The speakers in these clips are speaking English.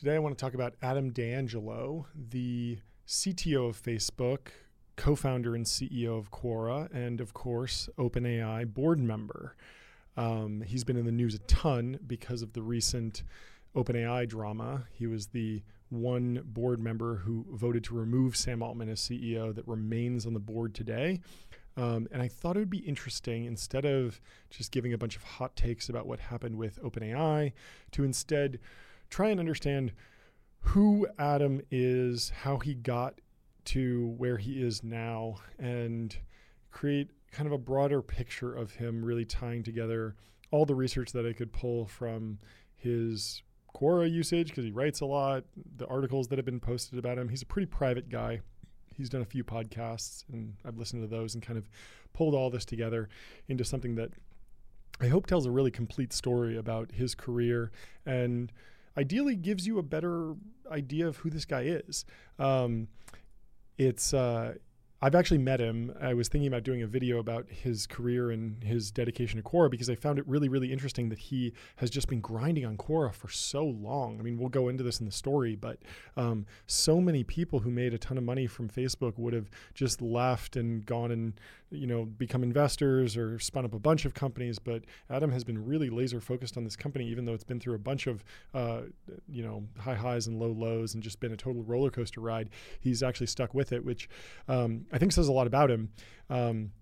Today, I want to talk about Adam D'Angelo, the CTO of Facebook, co founder and CEO of Quora, and of course, OpenAI board member. Um, he's been in the news a ton because of the recent OpenAI drama. He was the one board member who voted to remove Sam Altman as CEO that remains on the board today. Um, and I thought it would be interesting, instead of just giving a bunch of hot takes about what happened with OpenAI, to instead try and understand who Adam is, how he got to where he is now, and create kind of a broader picture of him, really tying together all the research that I could pull from his Quora usage, because he writes a lot, the articles that have been posted about him. He's a pretty private guy. He's done a few podcasts, and I've listened to those and kind of pulled all this together into something that I hope tells a really complete story about his career and ideally gives you a better idea of who this guy is. Um, it's uh, I've actually met him. I was thinking about doing a video about his career and his dedication to Quora because I found it really, really interesting that he has just been grinding on Quora for so long. I mean, we'll go into this in the story, but um, so many people who made a ton of money from Facebook would have just left and gone and you know become investors or spun up a bunch of companies. But Adam has been really laser focused on this company, even though it's been through a bunch of uh, you know high highs and low lows and just been a total roller coaster ride. He's actually stuck with it, which um, I think says a lot about him. Um,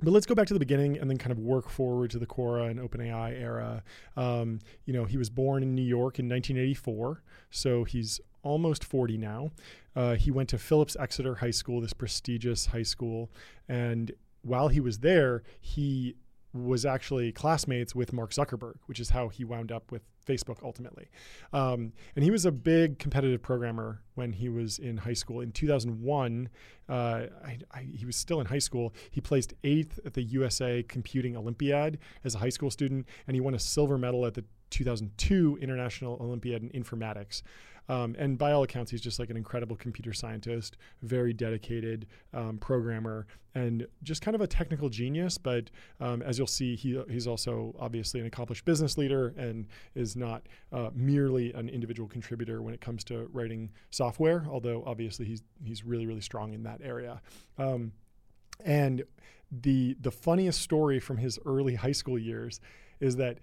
but let's go back to the beginning and then kind of work forward to the Quora and OpenAI era. Um, you know, he was born in New York in 1984, so he's almost 40 now. Uh, he went to Phillips Exeter High School, this prestigious high school, and while he was there, he was actually classmates with Mark Zuckerberg, which is how he wound up with Facebook ultimately. Um, and he was a big competitive programmer when he was in high school. In 2001, uh, I, I, he was still in high school. He placed eighth at the USA Computing Olympiad as a high school student, and he won a silver medal at the 2002 International Olympiad in Informatics. Um, and by all accounts, he's just like an incredible computer scientist, very dedicated um, programmer, and just kind of a technical genius. But um, as you'll see, he, he's also obviously an accomplished business leader and is not uh, merely an individual contributor when it comes to writing software, although obviously he's, he's really, really strong in that area. Um, and the, the funniest story from his early high school years is that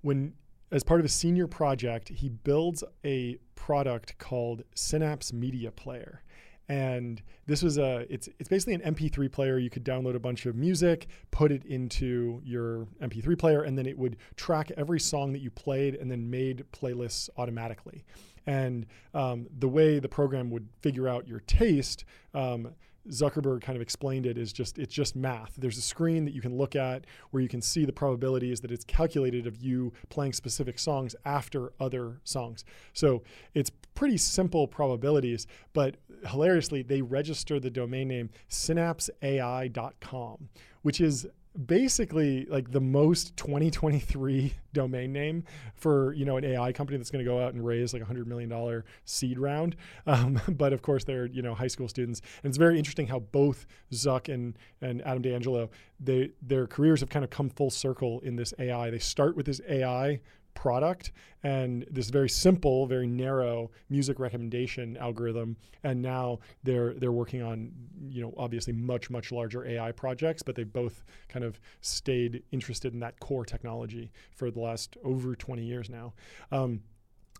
when as part of a senior project, he builds a product called Synapse Media Player. And this was a it's it's basically an MP3 player. You could download a bunch of music, put it into your MP3 player, and then it would track every song that you played and then made playlists automatically. And um, the way the program would figure out your taste, um, Zuckerberg kind of explained it is just it's just math. There's a screen that you can look at where you can see the probabilities that it's calculated of you playing specific songs after other songs. So it's pretty simple probabilities, but hilariously they register the domain name synapseai.com, which is basically like the most 2023 domain name for you know an AI company that's going to go out and raise like a hundred million dollar seed round. Um, but of course, they're you know high school students, and it's very interesting how both Zuck and and Adam D'Angelo they their careers have kind of come full circle in this AI. They start with this AI product and this very simple, very narrow music recommendation algorithm. And now they're they're working on you know obviously much much larger AI projects, but they both kind of stayed interested in that core technology for the last over 20 years now. Um,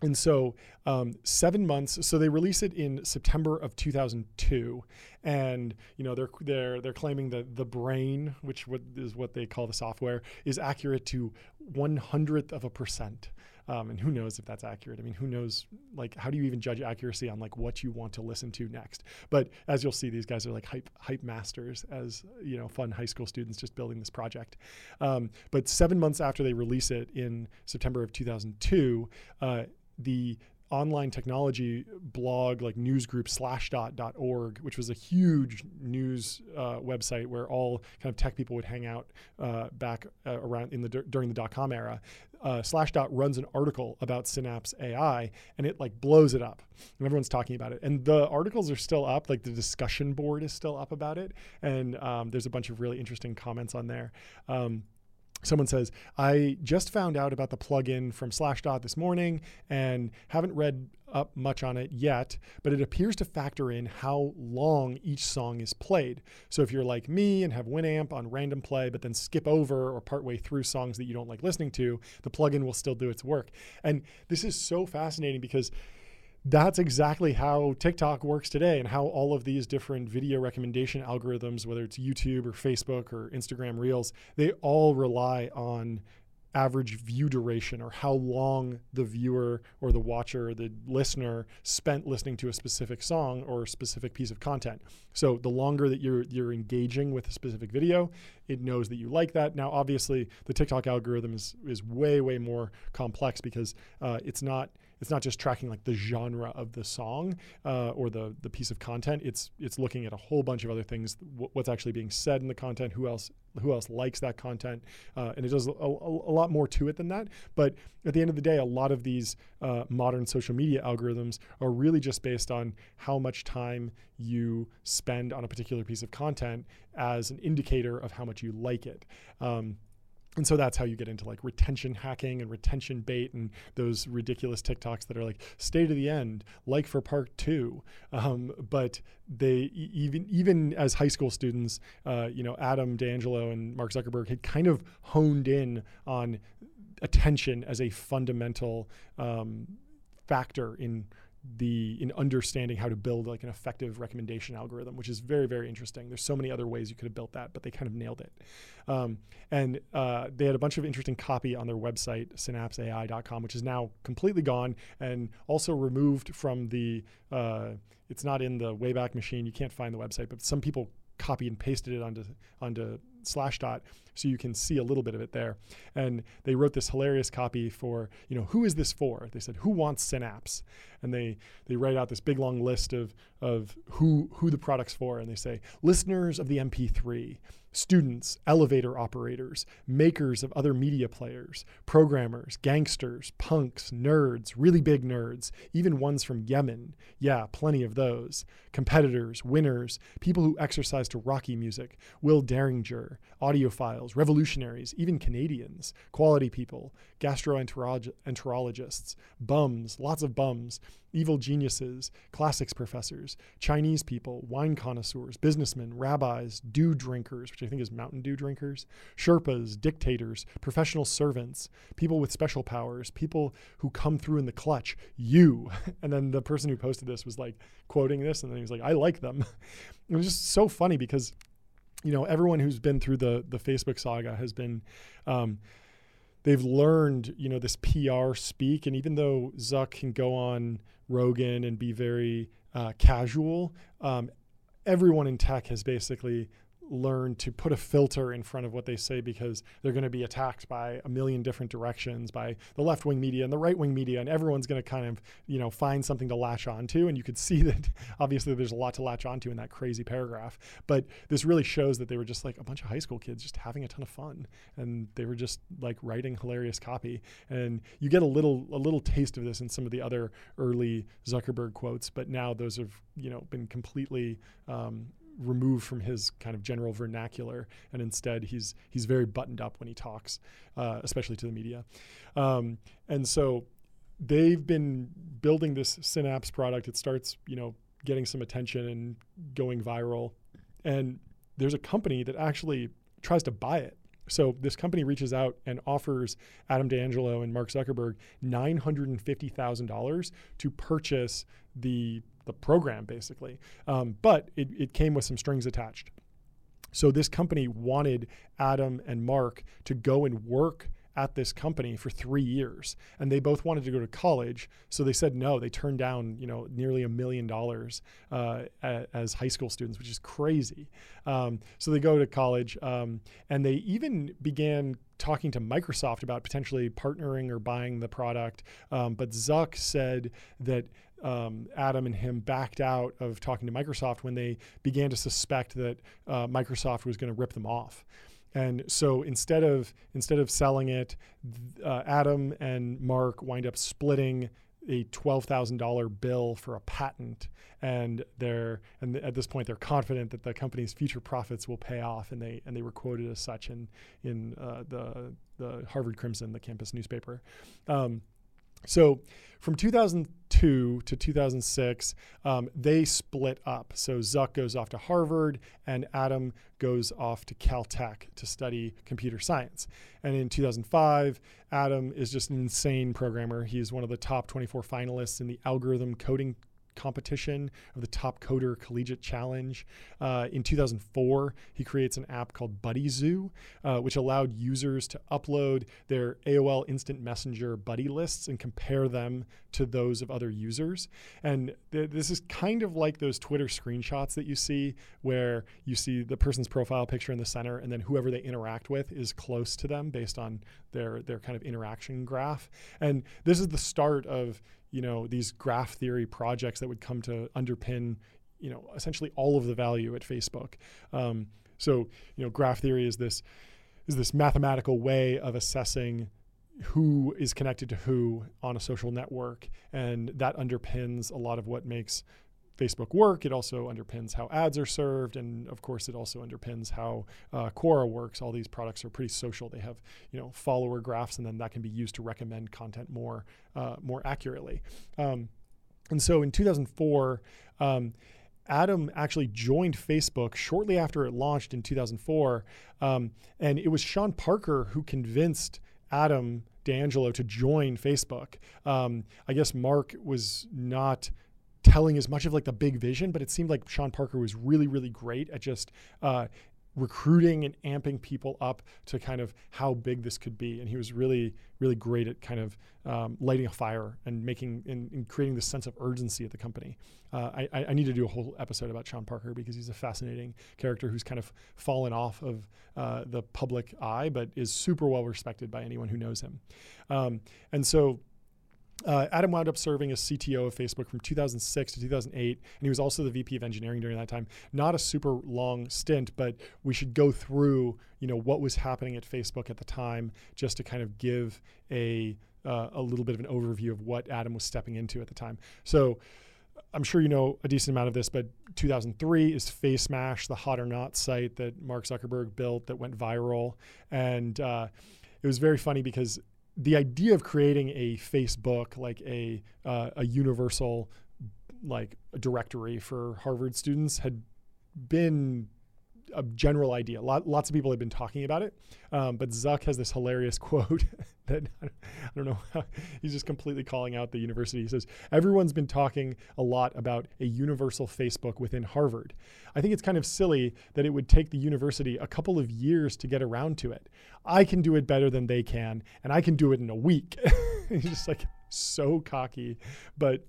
and so um, seven months. So they release it in September of 2002, and you know they're they're they're claiming that the brain, which is what they call the software, is accurate to one hundredth of a percent. Um, and who knows if that's accurate? I mean, who knows? Like, how do you even judge accuracy on like what you want to listen to next? But as you'll see, these guys are like hype hype masters as you know, fun high school students just building this project. Um, but seven months after they release it in September of 2002. Uh, the online technology blog like news group slashdot.org which was a huge news uh, website where all kind of tech people would hang out uh, back uh, around in the during the dot-com era. Uh, slashdot runs an article about synapse ai and it like blows it up and everyone's talking about it. And the articles are still up like the discussion board is still up about it and um, there's a bunch of really interesting comments on there. Um, someone says, I just found out about the plugin from Slashdot this morning and haven't read up much on it yet, but it appears to factor in how long each song is played. So if you're like me and have Winamp on random play, but then skip over or partway through songs that you don't like listening to, the plugin will still do its work. And this is so fascinating because that's exactly how TikTok works today and how all of these different video recommendation algorithms, whether it's YouTube or Facebook or Instagram Reels, they all rely on average view duration or how long the viewer or the watcher or the listener spent listening to a specific song or specific piece of content. So the longer that you're you're engaging with a specific video, it knows that you like that. Now, obviously, the TikTok algorithm is is way way more complex because uh, it's not it's not just tracking like the genre of the song uh, or the the piece of content. It's it's looking at a whole bunch of other things. What's actually being said in the content? Who else who else likes that content? Uh, and it does a, a, a, lot more to it than that. But at the end of the day, a lot of these uh, modern social media algorithms are really just based on how much time you spend on a particular piece of content as an indicator of how much you like it. Um, and so that's how you get into like retention hacking and retention bait and those ridiculous TikToks that are like stay to the end, like for part two. Um, but they even even as high school students, uh, you know, Adam D'Angelo and Mark Zuckerberg had kind of honed in on attention as a fundamental um, factor in the in understanding how to build like an effective recommendation algorithm, which is very very interesting. There's so many other ways you could have built that, but they kind of nailed it. Um, and uh, they had a bunch of interesting copy on their website, synapseai.com, which is now completely gone and also removed from the. Uh, it's not in the Wayback Machine. You can't find the website, but some people copy and pasted it onto onto Slashdot so you can see a little bit of it there. And they wrote this hilarious copy for, you know, who is this for? They said, who wants Synapse? And they they write out this big long list of of who who the product's for. And they say, listeners of the MP3, students, elevator operators, makers of other media players, programmers, gangsters, punks, nerds, really big nerds, even ones from Yemen. Yeah, plenty of those. Competitors, winners, people who exercise to Rocky music, Will Derringer, audiophiles, revolutionaries, even Canadians, quality people, gastroenterologists, bums, lots of bums, evil geniuses, classics professors, Chinese people, wine connoisseurs, businessmen, rabbis, dew drinkers, which I think is Mountain Dew drinkers, Sherpas, dictators, professional servants, people with special powers, people who come through in the clutch, you. And then the person who posted this was like quoting this, and then he was like, I like them. it was just so funny because, you know, everyone who's been through the the Facebook saga has been um, they've learned, you know, this PR speak. And even though Zuck can go on Rogan and be very uh, casual, um, everyone in tech has basically learn to put a filter in front of what they say because they're going to be attacked by a million different directions by the left wing media and the right wing media and everyone's going to kind of you know find something to latch onto and you could see that obviously there's a lot to latch onto in that crazy paragraph. But this really shows that they were just like a bunch of high school kids just having a ton of fun and they were just like writing hilarious copy. And you get a little a little taste of this in some of the other early Zuckerberg quotes but now those have you know been completely um, removed from his kind of general vernacular, and instead he's he's very buttoned up when he talks, uh, especially to the media. Um, and so they've been building this Synapse product. It starts, you know, getting some attention and going viral, and there's a company that actually tries to buy it. So this company reaches out and offers Adam D'Angelo and Mark Zuckerberg nine hundred and fifty thousand dollars to purchase the the program basically. Um, but it, it came with some strings attached. So this company wanted Adam and Mark to go and work at this company for three years, and they both wanted to go to college. So they said no. They turned down, you know, nearly a million dollars uh, as high school students, which is crazy. Um, so they go to college, um, and they even began talking to Microsoft about potentially partnering or buying the product. Um, but Zuck said that um, Adam and him backed out of talking to Microsoft when they began to suspect that uh, Microsoft was going to rip them off. And so instead of instead of selling it, uh, Adam and Mark wind up splitting a twelve thousand dollar bill for a patent, and they're and at this point they're confident that the company's future profits will pay off, and they and they were quoted as such in in uh, the the Harvard Crimson, the campus newspaper. Um, So from 2002 to 2006, um, they split up. So Zuck goes off to Harvard and Adam goes off to Caltech to study computer science. And in 2005, Adam is just an insane programmer. He is one of the top 24 finalists in the algorithm coding competition of the Top Coder Collegiate Challenge. Uh, in 2004, he creates an app called BuddyZoo, uh, which allowed users to upload their AOL Instant Messenger buddy lists and compare them to those of other users. And th- this is kind of like those Twitter screenshots that you see, where you see the person's profile picture in the center, and then whoever they interact with is close to them based on their their kind of interaction graph. And this is the start of you know these graph theory projects that would come to underpin you know essentially all of the value at Facebook. Um, so you know graph theory is this is this mathematical way of assessing who is connected to who on a social network and that underpins a lot of what makes Facebook work. It also underpins how ads are served, and of course, it also underpins how uh, Quora works. All these products are pretty social. They have you know follower graphs, and then that can be used to recommend content more uh, more accurately. Um, and so in 2004. Um, Adam actually joined Facebook shortly after it launched in 2004. Um, and it was Sean Parker who convinced Adam D'Angelo to join Facebook. Um, I guess Mark was not telling as much of like the big vision, but it seemed like Sean Parker was really, really great at just uh, recruiting and amping people up to kind of how big this could be. And he was really, really great at kind of um, lighting a fire and making and, and, creating this sense of urgency at the company. Uh, I, I, need to do a whole episode about Sean Parker because he's a fascinating character who's kind of fallen off of uh, the public eye, but is super well respected by anyone who knows him. Um, and so uh, Adam wound up serving as CTO of Facebook from 2006 to 2008, and he was also the VP of engineering during that time. Not a super long stint, but we should go through, you know, what was happening at Facebook at the time, just to kind of give a uh, a little bit of an overview of what Adam was stepping into at the time. So. I'm sure you know a decent amount of this, but 2003 is FaceMash, the hot or not site that Mark Zuckerberg built that went viral. And uh, it was very funny because the idea of creating a Facebook, like a uh, a universal like directory for Harvard students, had been a general idea. Lot, lots of people have been talking about it, um, but Zuck has this hilarious quote that I don't know. he's just completely calling out the university. He says everyone's been talking a lot about a universal Facebook within Harvard. I think it's kind of silly that it would take the university a couple of years to get around to it. I can do it better than they can, and I can do it in a week. He's just like so cocky, but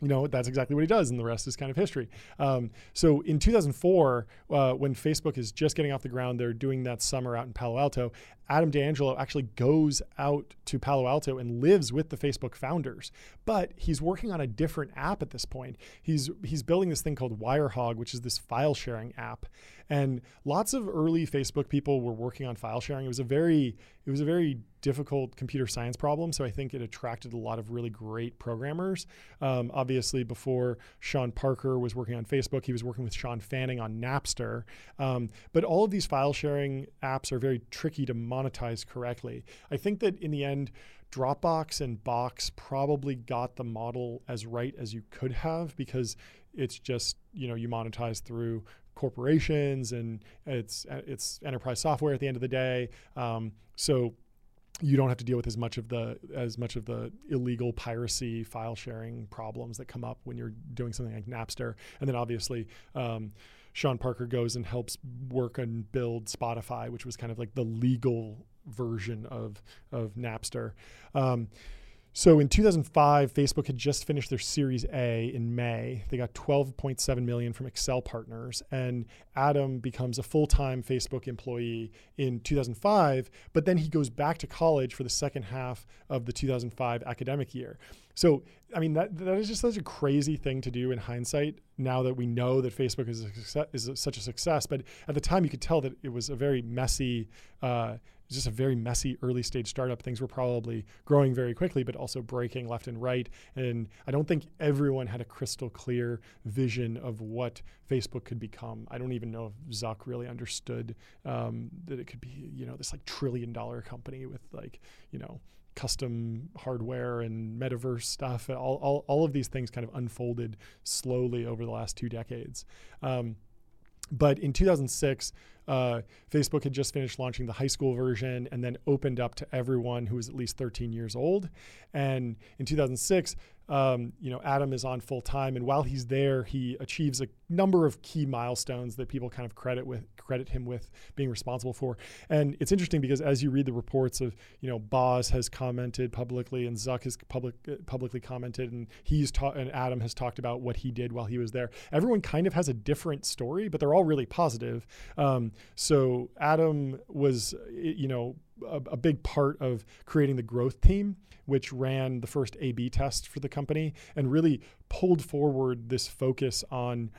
you know that's exactly what he does and the rest is kind of history. Um, so in 2004 uh, when facebook is just getting off the ground they're doing that summer out in palo alto adam d'angelo actually goes out to palo alto and lives with the facebook founders but he's working on a different app at this point he's he's building this thing called wirehog which is this file sharing app and lots of early Facebook people were working on file sharing. It was a very it was a very difficult computer science problem. So I think it attracted a lot of really great programmers. Um, obviously, before Sean Parker was working on Facebook, he was working with Shawn Fanning on Napster. Um, but all of these file sharing apps are very tricky to monetize correctly. I think that in the end, Dropbox and Box probably got the model as right as you could have because it's just you know you monetize through corporations and it's it's enterprise software at the end of the day. Um, so you don't have to deal with as much of the as much of the illegal piracy file sharing problems that come up when you're doing something like Napster. And then obviously. Um, Sean Parker goes and helps work and build Spotify, which was kind of like the legal version of of Napster. Um, so in 2005, Facebook had just finished their Series A in May. They got 12.7 million from Accel Partners, and Adam becomes a full-time Facebook employee in 2005. But then he goes back to college for the second half of the 2005 academic year. So I mean that that is just such a crazy thing to do in hindsight. Now that we know that Facebook is a success, is a, such a success, but at the time you could tell that it was a very messy. Uh, was just a very messy early stage startup. Things were probably growing very quickly, but also breaking left and right. And I don't think everyone had a crystal clear vision of what Facebook could become. I don't even know if Zuck really understood um, that it could be, you know, this like trillion dollar company with like, you know, custom hardware and metaverse stuff. All, all, all of these things kind of unfolded slowly over the last two decades. Um, but in 2006, uh, Facebook had just finished launching the high school version and then opened up to everyone who was at least 13 years old. And in 2006, um, you know, Adam is on full time, and while he's there, he achieves a number of key milestones that people kind of credit with credit him with being responsible for. And it's interesting because as you read the reports of, you know, Boz has commented publicly, and Zuck has public uh, publicly commented, and he's taught, and Adam has talked about what he did while he was there. Everyone kind of has a different story, but they're all really positive. Um, so Adam was, you know, a, a, big part of creating the growth team, which ran the first A B test for the company and really pulled forward this focus on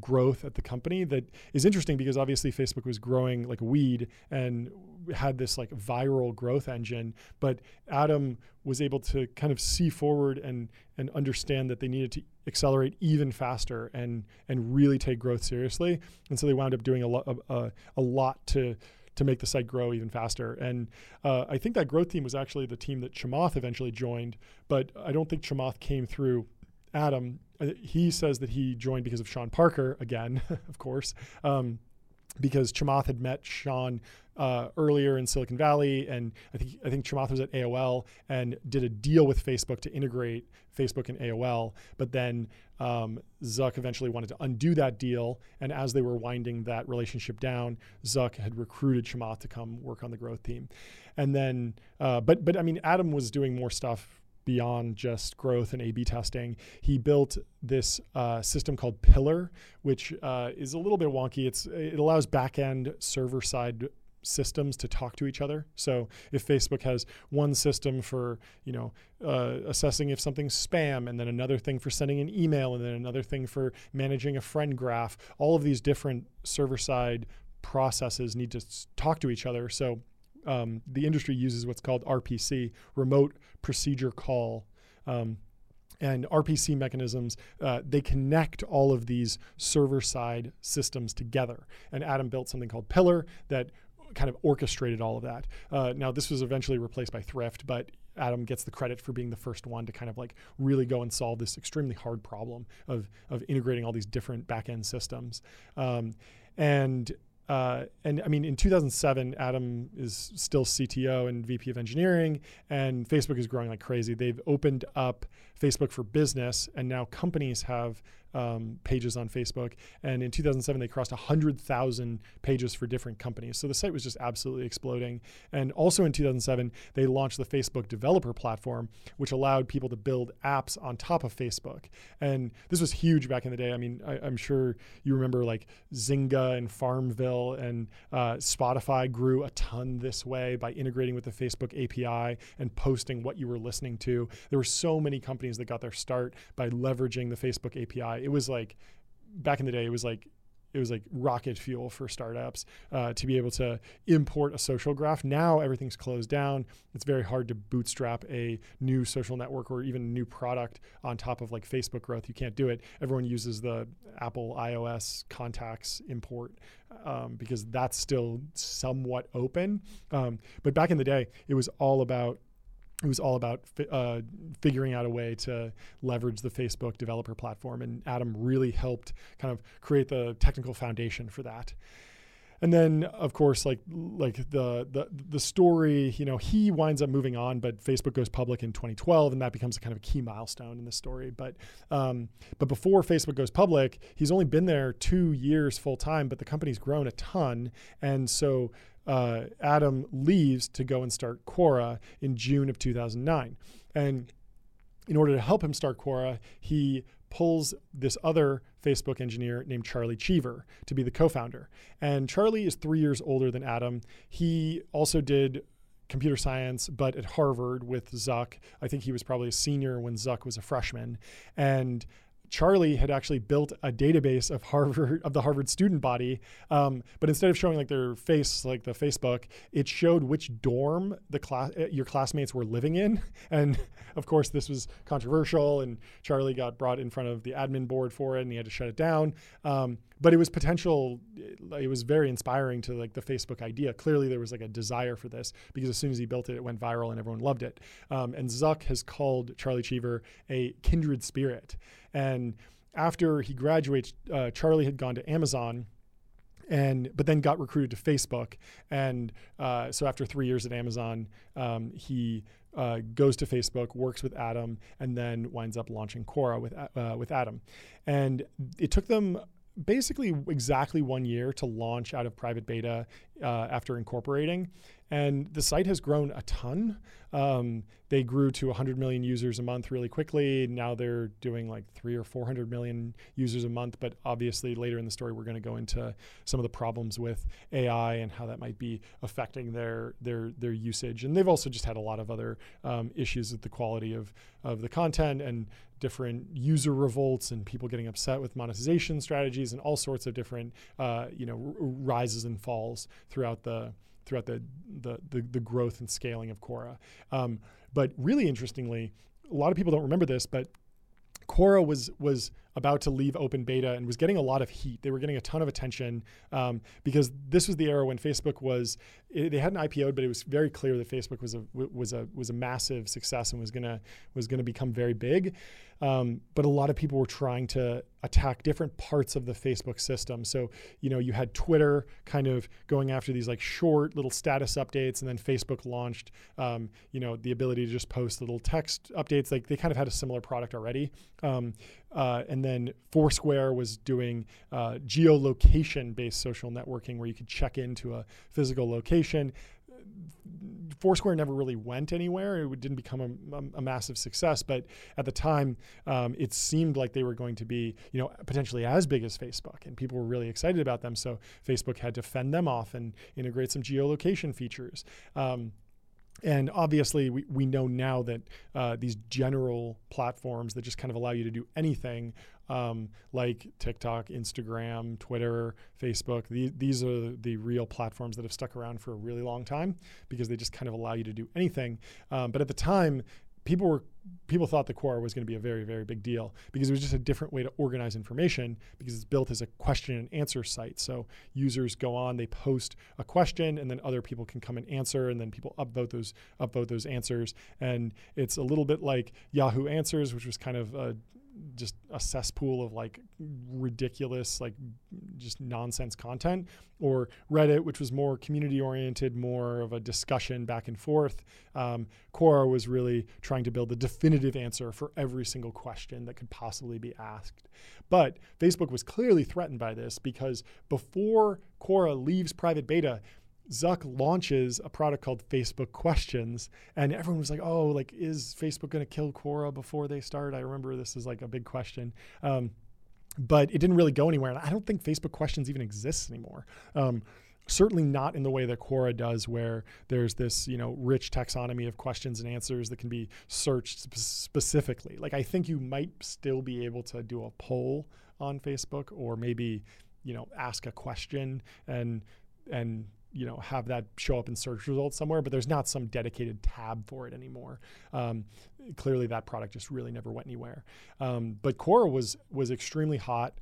growth at the company that is interesting because obviously Facebook was growing like a weed and had this like viral growth engine but Adam was able to kind of see forward and and understand that they needed to accelerate even faster and and really take growth seriously. And so they wound up doing a lot a, a lot to to make the site grow even faster. And uh, I think that growth team was actually the team that Chamath eventually joined, but I don't think Chamath came through Adam. Uh, he says that he joined because of Sean Parker again, of course. Um, because Chamath had met Sean uh, earlier in Silicon Valley, and I think I think Chamath was at AOL and did a deal with Facebook to integrate Facebook and AOL. But then um, Zuck eventually wanted to undo that deal, and as they were winding that relationship down, Zuck had recruited Chamath to come work on the growth team, and then uh, but but I mean Adam was doing more stuff beyond just growth and A/B testing. He built this uh, system called Pillar, which uh, is a little bit wonky. It's it allows backend server side systems to talk to each other. So if Facebook has one system for you know uh, assessing if something's spam, and then another thing for sending an email, and then another thing for managing a friend graph, all of these different server side processes need to talk to each other. So um, the industry uses what's called RPC, remote procedure call. Um, and RPC mechanisms, uh, they connect all of these server side systems together. And Adam built something called Pillar that kind of orchestrated all of that. Uh, now, this was eventually replaced by Thrift, but Adam gets the credit for being the first one to kind of like really go and solve this extremely hard problem of, of integrating all these different backend systems. Um, and uh, and I mean, in 2007, Adam is still CTO and VP of engineering, and Facebook is growing like crazy. They've opened up Facebook for Business, and now companies have um, pages on Facebook. And in 2007, they crossed 100,000 pages for different companies. So the site was just absolutely exploding. And also in 2007, they launched the Facebook developer platform, which allowed people to build apps on top of Facebook. And this was huge back in the day. I mean, I, am sure you remember like Zynga and Farmville, and uh, Spotify grew a ton this way by integrating with the Facebook API and posting what you were listening to. There were so many companies that got their start by leveraging the Facebook API it was like back in the day, it was like it was like rocket fuel for startups uh, to be able to import a social graph. Now everything's closed down. It's very hard to bootstrap a new social network or even new product on top of like Facebook growth. You can't do it. Everyone uses the Apple iOS contacts import um, because that's still somewhat open. Um, but back in the day, it was all about it was all about uh, figuring out a way to leverage the Facebook developer platform, and Adam really helped kind of create the technical foundation for that. And then, of course, like like the the the story, you know, he winds up moving on, but Facebook goes public in 2012, and that becomes a kind of a key milestone in the story. But um, but before Facebook goes public, he's only been there two years full time, but the company's grown a ton, and so uh, Adam leaves to go and start Quora in June of 2009. And in order to help him start Quora, he pulls this other Facebook engineer named Charlie Cheever to be the co founder. And Charlie is three years older than Adam. He also did computer science, but at Harvard with Zuck. I think he was probably a senior when Zuck was a freshman. And Charlie had actually built a database of Harvard of the Harvard student body, um, but instead of showing like their face, like the Facebook, it showed which dorm the class uh, your classmates were living in, and of course this was controversial, and Charlie got brought in front of the admin board for it, and he had to shut it down. Um, but it was potential it was very inspiring to like the facebook idea. Clearly there was like a desire for this because as soon as he built it it went viral and everyone loved it. Um, and zuck has called charlie cheever a kindred spirit and after he graduates uh, charlie had gone to amazon and but then got recruited to Facebook. And uh, so after three years at Amazon, um, he uh, goes to Facebook, works with Adam, and then winds up launching Quora with uh, with Adam. And it took them basically exactly one year to launch out of private beta uh, after incorporating. And the site has grown a ton. Um, they grew to 100 million users a month really quickly. Now they're doing like three or 400 million users a month. But obviously, later in the story, we're going to go into some of the problems with AI and how that might be affecting their their their usage. And they've also just had a lot of other um, issues with the quality of of the content and different user revolts and people getting upset with monetization strategies and all sorts of different uh, you know r- rises and falls throughout the throughout the the the, the growth and scaling of Quora. Um, but really interestingly, a lot of people don't remember this, but Quora was was about to leave open beta and was getting a lot of heat. They were getting a ton of attention um, because this was the era when Facebook was it, they hadn't IPO'd, but it was very clear that Facebook was a was a was a massive success and was gonna was gonna become very big. Um, but a lot of people were trying to attack different parts of the Facebook system. So, you know, you had Twitter kind of going after these like short little status updates, and then Facebook launched, um, you know, the ability to just post little text updates. Like they kind of had a similar product already. Uh, and then Foursquare was doing uh, geolocation based social networking where you could check into a physical location. Foursquare never really went anywhere. It didn't become a, a, a massive success, but at the time, um, it seemed like they were going to be, you know, potentially as big as Facebook, and people were really excited about them. So Facebook had to fend them off and integrate some geolocation features. Um, and obviously, we, we know now that uh, these general platforms that just kind of allow you to do anything, um, like TikTok, Instagram, Twitter, Facebook, the, these are the real platforms that have stuck around for a really long time because they just kind of allow you to do anything. Um, but at the time, people were people thought the Quora was going to be a very very big deal because it was just a different way to organize information because it's built as a question and answer site. So users go on they post a question and then other people can come and answer and then people upvote those upvote those answers. And it's a little bit like Yahoo Answers which was kind of a just a cesspool of like ridiculous, like just nonsense content, or Reddit, which was more community oriented, more of a discussion back and forth. Um, Quora was really trying to build the definitive answer for every single question that could possibly be asked. But Facebook was clearly threatened by this because before Quora leaves private beta, Zuck launches a product called Facebook Questions, and everyone was like, "Oh, like is Facebook going to kill Quora before they start?" I remember this is like a big question. Um, but it didn't really go anywhere, and I don't think Facebook Questions even exists anymore. Um, certainly not in the way that Quora does, where there's this you know rich taxonomy of questions and answers that can be searched sp- specifically. Like I think you might still be able to do a poll on Facebook, or maybe you know ask a question and and you know have that show up in search results somewhere but there's not some dedicated tab for it anymore. Um, clearly that product just really never went anywhere. Um, but Quora was was extremely hot.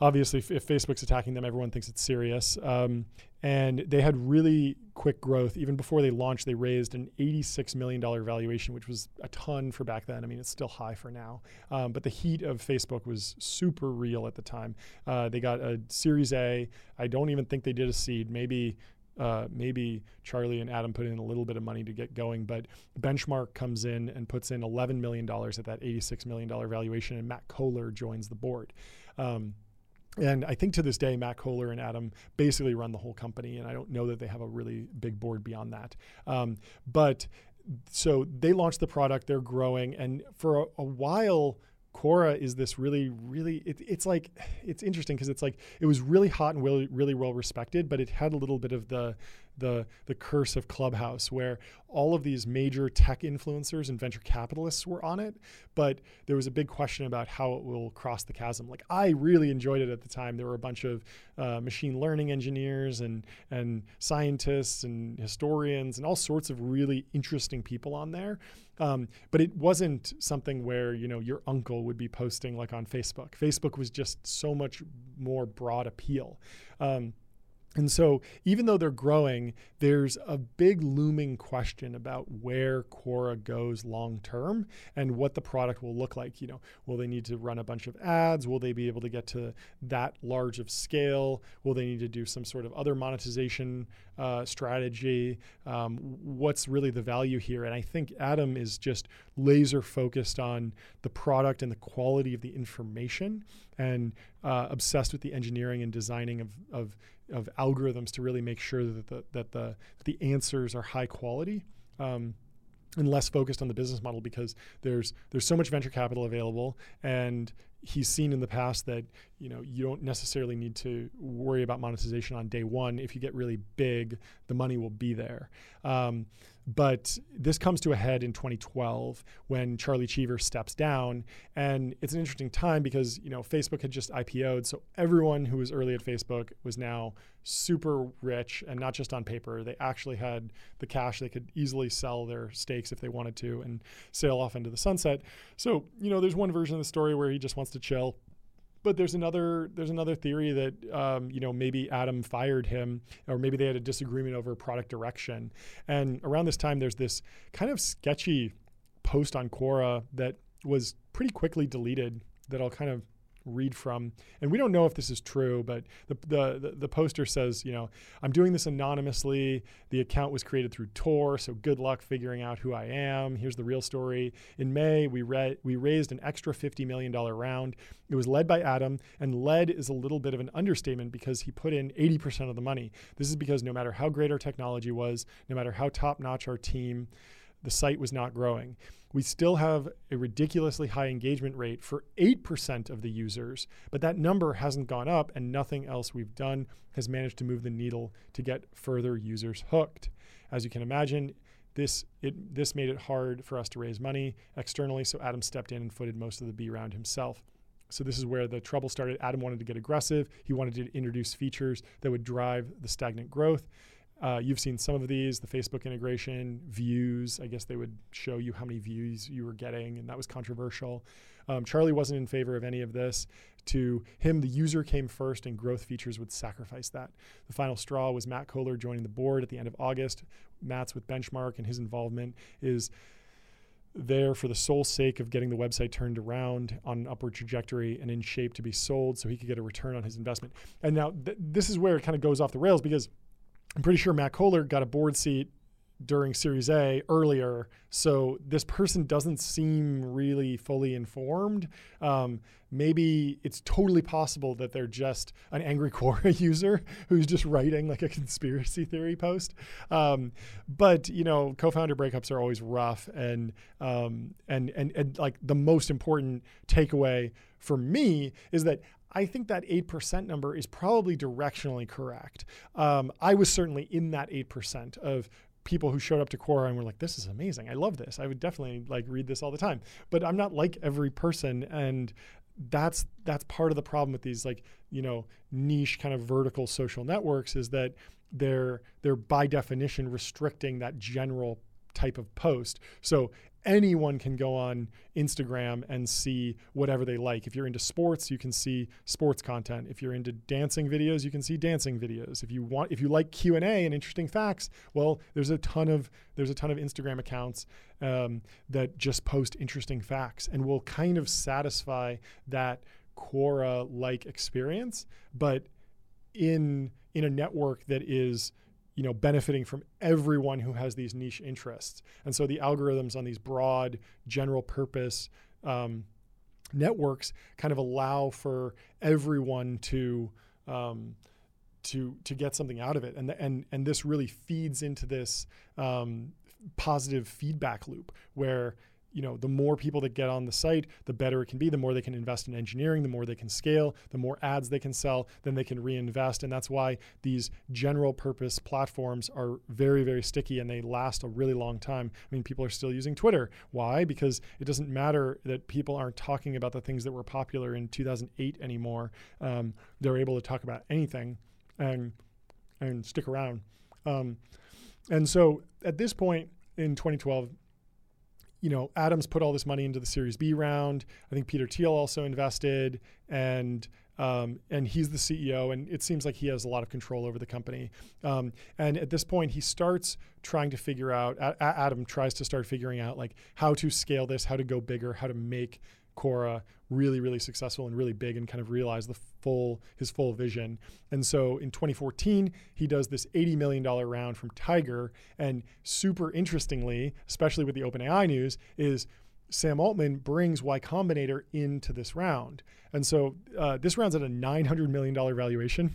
Obviously if, if, facebook's attacking them everyone thinks it's serious. Um, and they had really quick growth. Even before they launched they raised an 86 million dollar valuation which was a ton for back then. I mean it's still high for now. Um, but the heat of facebook was super real at the time. Uh, they got a series a. I don't even think they did a seed. Maybe uh, maybe Charlie and Adam put in a little bit of money to get going, but Benchmark comes in and puts in $11 million at that $86 million valuation, and Matt Cohler joins the board. Um, and I think to this day, Matt Cohler and Adam basically run the whole company, and I don't know that they have a really big board beyond that. Um, but so they launched the product, they're growing, and for a, a while, Quora is this really, really, it, it's like, it's interesting because it's like, it was really hot and really, really well respected, but it had a little bit of the, the the curse of Clubhouse, where all of these major tech influencers and venture capitalists were on it, but there was a big question about how it will cross the chasm. Like I really enjoyed it at the time. There were a bunch of uh, machine learning engineers and and scientists and historians and all sorts of really interesting people on there. Um, but it wasn't something where you know your uncle would be posting like on Facebook. Facebook was just so much more broad appeal. Um, and so, even though they're growing, there's a big looming question about where Quora goes long term and what the product will look like. You know, will they need to run a bunch of ads? Will they be able to get to that large of scale? Will they need to do some sort of other monetization uh, strategy? Um, what's really the value here? And I think Adam is just laser focused on the product and the quality of the information and uh, obsessed with the engineering and designing of, of of algorithms to really make sure that the that the the answers are high quality. Um, and less focused on the business model because there's there's so much venture capital available and he's seen in the past that you know you don't necessarily need to worry about monetization on day one if you get really big the money will be there um, but this comes to a head in 2012 when Charlie Cheever steps down. And it's an interesting time because, you know, Facebook had just IPO'd. So everyone who was early at Facebook was now super rich and not just on paper. They actually had the cash. They could easily sell their stakes if they wanted to and sail off into the sunset. So, you know, there's one version of the story where he just wants to chill but there's another there's another theory that um, you know maybe Adam fired him, or maybe they had a disagreement over product direction. And around this time, there's this kind of sketchy post on Quora that was pretty quickly deleted. That I'll kind of read from. And we don't know if this is true, but the, the, the, poster says, you know, I'm doing this anonymously. The account was created through Tor, so good luck figuring out who I am. Here's the real story. In May, we, re- we raised an extra $50 million round. It was led by Adam, and led is a little bit of an understatement because he put in 80% of the money. This is because no matter how great our technology was, no matter how top notch our team, the site was not growing. We still have a ridiculously high engagement rate for 8% of the users, but that number hasn't gone up, and nothing else we've done has managed to move the needle to get further users hooked. As you can imagine, this it this made it hard for us to raise money externally, so Adam stepped in and footed most of the B round himself. So this is where the trouble started. Adam wanted to get aggressive. He wanted to introduce features that would drive the stagnant growth. Uh, you've seen some of these, the Facebook integration, views. I guess they would show you how many views you were getting, and that was controversial. Um, Charlie wasn't in favor of any of this. To him, the user came first, and growth features would sacrifice that. The final straw was Matt Cohler joining the board at the end of August. Matt's with Benchmark, and his involvement is there for the sole sake of getting the website turned around on an upward trajectory and in shape to be sold so he could get a return on his investment. And now th- this is where it kind of goes off the rails because – I'm pretty sure Matt Cohler got a board seat during Series A earlier, so this person doesn't seem really fully informed. Um, maybe it's totally possible that they're just an angry Quora user who's just writing like a conspiracy theory post. Um, but you know, co-founder breakups are always rough, and um, and and and like the most important takeaway for me is that I think that 8% number is probably directionally correct. Um, I was certainly in that 8% of people who showed up to Quora and were like, this is amazing. I love this. I would definitely like read this all the time. But I'm not like every person. And that's that's part of the problem with these like, you know, niche kind of vertical social networks is that they're they're by definition restricting that general type of post. So anyone can go on Instagram and see whatever they like. If you're into sports, you can see sports content. If you're into dancing videos, you can see dancing videos. If you want if you like Q&A and interesting facts, well, there's a ton of there's a ton of Instagram accounts um, that just post interesting facts and will kind of satisfy that Quora like experience, but in in a network that is you know, benefiting from everyone who has these niche interests. And so the algorithms on these broad, general purpose um, networks kind of allow for everyone to um, to to get something out of it. And the, and and this really feeds into this um, positive feedback loop where you know, the more people that get on the site, the better it can be. The more they can invest in engineering, the more they can scale, the more ads they can sell, then they can reinvest. And that's why these general purpose platforms are very, very sticky and they last a really long time. I mean, people are still using Twitter. Why? Because it doesn't matter that people aren't talking about the things that were popular in 2008 anymore. Um, they're able to talk about anything and and stick around. Um, and so at this point in 2012, you know, Adams put all this money into the Series B round. I think Peter Thiel also invested, and um, and he's the CEO, and it seems like he has a lot of control over the company. Um, and at this point, he starts trying to figure out. A- Adam tries to start figuring out like how to scale this, how to go bigger, how to make Quora really, really successful and really big and kind of realize the full his full vision. And so in 2014, he does this $80 million round from Tiger. And super interestingly, especially with the OpenAI news, is Sam Altman brings Y Combinator into this round. And so uh, this round's at a $900 million valuation.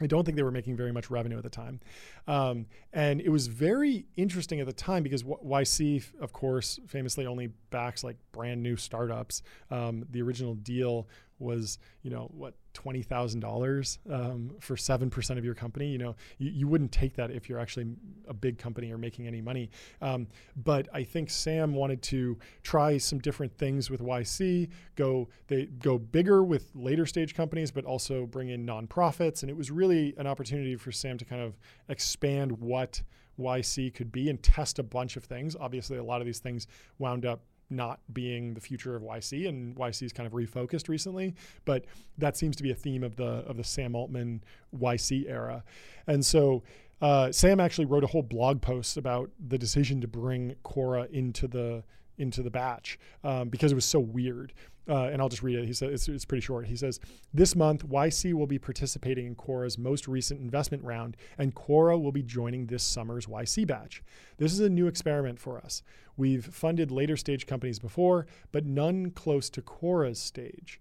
I don't think they were making very much revenue at the time. Um, and it was very interesting at the time because YC, of course, famously only backs like brand new startups. Um, the original deal was, you know, what, $20,000 um, for 7% of your company. You know, you, you wouldn't take that if you're actually a big company or making any money. Um, but I think Sam wanted to try some different things with YC, go, they go bigger with later stage companies, but also bring in nonprofits. And it was really an opportunity for Sam to kind of expand what YC could be and test a bunch of things. Obviously, a lot of these things wound up not being the future of YC, and YC is kind of refocused recently. But that seems to be a theme of the of the Sam Altman YC era, and so. Uh, Sam actually wrote a whole blog post about the decision to bring Quora into the into the batch um, because it was so weird. Uh, and I'll just read it. He says it's, it's, pretty short. He says, This month, YC will be participating in Quora's most recent investment round, and Quora will be joining this summer's YC batch. This is a new experiment for us. We've funded later stage companies before, but none close to Quora's stage.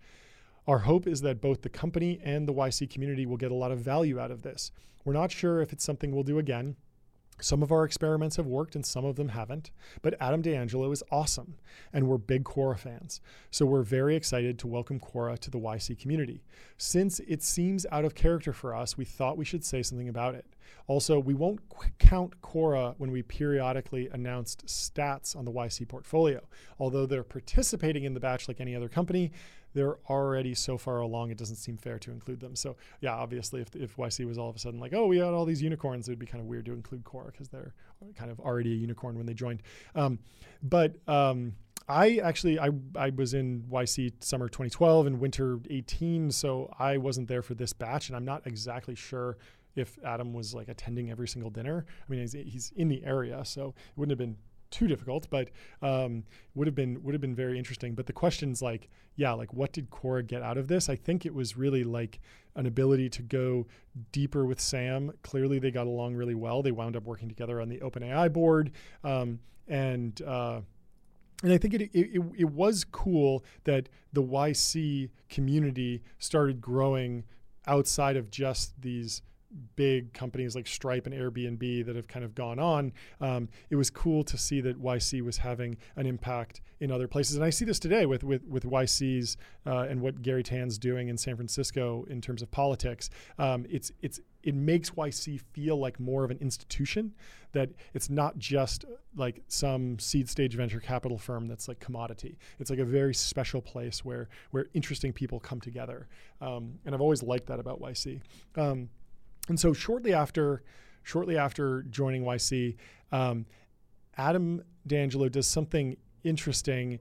Our hope is that both the company and the YC community will get a lot of value out of this. We're not sure if it's something we'll do again. Some of our experiments have worked and some of them haven't, but Adam D'Angelo is awesome, and we're big Quora fans. So we're very excited to welcome Quora to the YC community. Since it seems out of character for us, we thought we should say something about it. Also, we won't count Quora when we periodically announced stats on the YC portfolio. Although they're participating in the batch like any other company, they're already so far along, it doesn't seem fair to include them. So, yeah, obviously, if, if YC was all of a sudden like, oh, we had all these unicorns, it would be kind of weird to include Quora because they're kind of already a unicorn when they joined. Um, but um, I actually I I was in YC summer 2012 and winter 18, so I wasn't there for this batch, and I'm not exactly sure if Adam was like attending every single dinner. I mean, he's, he's in the area, so it wouldn't have been too difficult, but um, would have been would have been very interesting. But the questions like, yeah, like what did Quora get out of this? I think it was really like an ability to go deeper with Sam. Clearly, they got along really well. They wound up working together on the OpenAI board, um, and uh, and I think it, it, it was cool that the YC community started growing outside of just these big companies like Stripe and Airbnb that have kind of gone on, um, it was cool to see that YC was having an impact in other places. And I see this today with with, with YC's uh, and what Garry Tan's doing in San Francisco in terms of politics. Um, it's it's it makes YC feel like more of an institution that it's not just like some seed stage venture capital firm that's like commodity. It's like a very special place where where interesting people come together. Um, and I've always liked that about YC. And so shortly after, shortly after joining YC, um, Adam D'Angelo does something interesting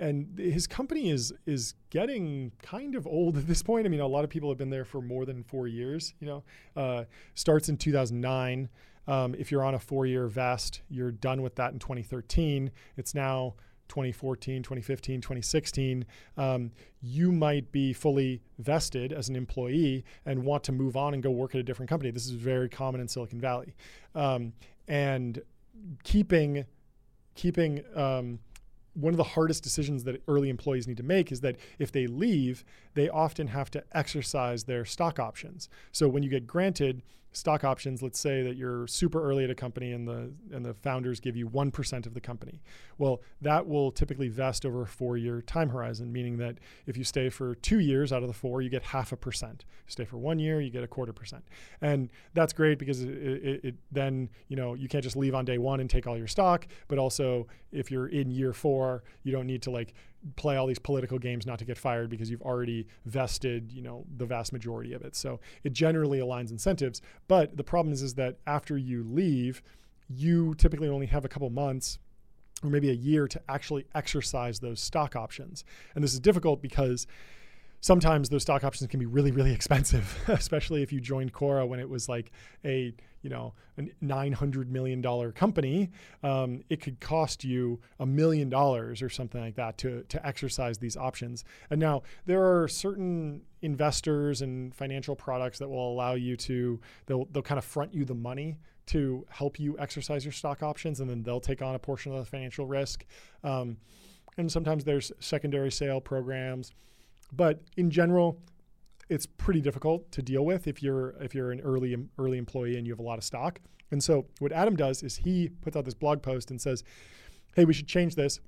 and his company is is getting kind of old at this point. I mean, a lot of people have been there for more than four years. You know, uh, starts in 2009. Um, if you're on a four-year vest, you're done with that in 2013. It's now 2014, 2015, 2016, um, you might be fully vested as an employee and want to move on and go work at a different company. This is very common in Silicon Valley. Um, and keeping, keeping, um, one of the hardest decisions that early employees need to make is that if they leave, they often have to exercise their stock options. So when you get granted stock options, let's say that you're super early at a company and the and the founders give you 1% of the company. Well, that will typically vest over a 4-year time horizon, meaning that if you stay for 2 years out of the 4, you get half a percent. You Stay for 1 year, you get a quarter percent. And that's great because it, it, it then, you know, you can't just leave on day 1 and take all your stock, but also if you're in year 4, you don't need to like play all these political games not to get fired because you've already vested, you know, the vast majority of it. So it generally aligns incentives. But the problem is, is that after you leave, you typically only have a couple months or maybe a year to actually exercise those stock options. And this is difficult because sometimes those stock options can be really, really expensive, especially if you joined Quora when it was like a you know a nine hundred million dollar company. Um, it could cost you a million dollars or something like that to to exercise these options. And now there are certain investors and financial products that will allow you to they'll they'll kind of front you the money to help you exercise your stock options, and then they'll take on a portion of the financial risk. Um, and sometimes there's secondary sale programs but in general, it's pretty difficult to deal with if you're if you're an early early employee and you have a lot of stock. And so what Adam does is he puts out this blog post and says, "Hey, we should change this